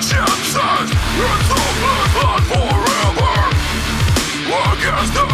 chances It's over, not forever. Against the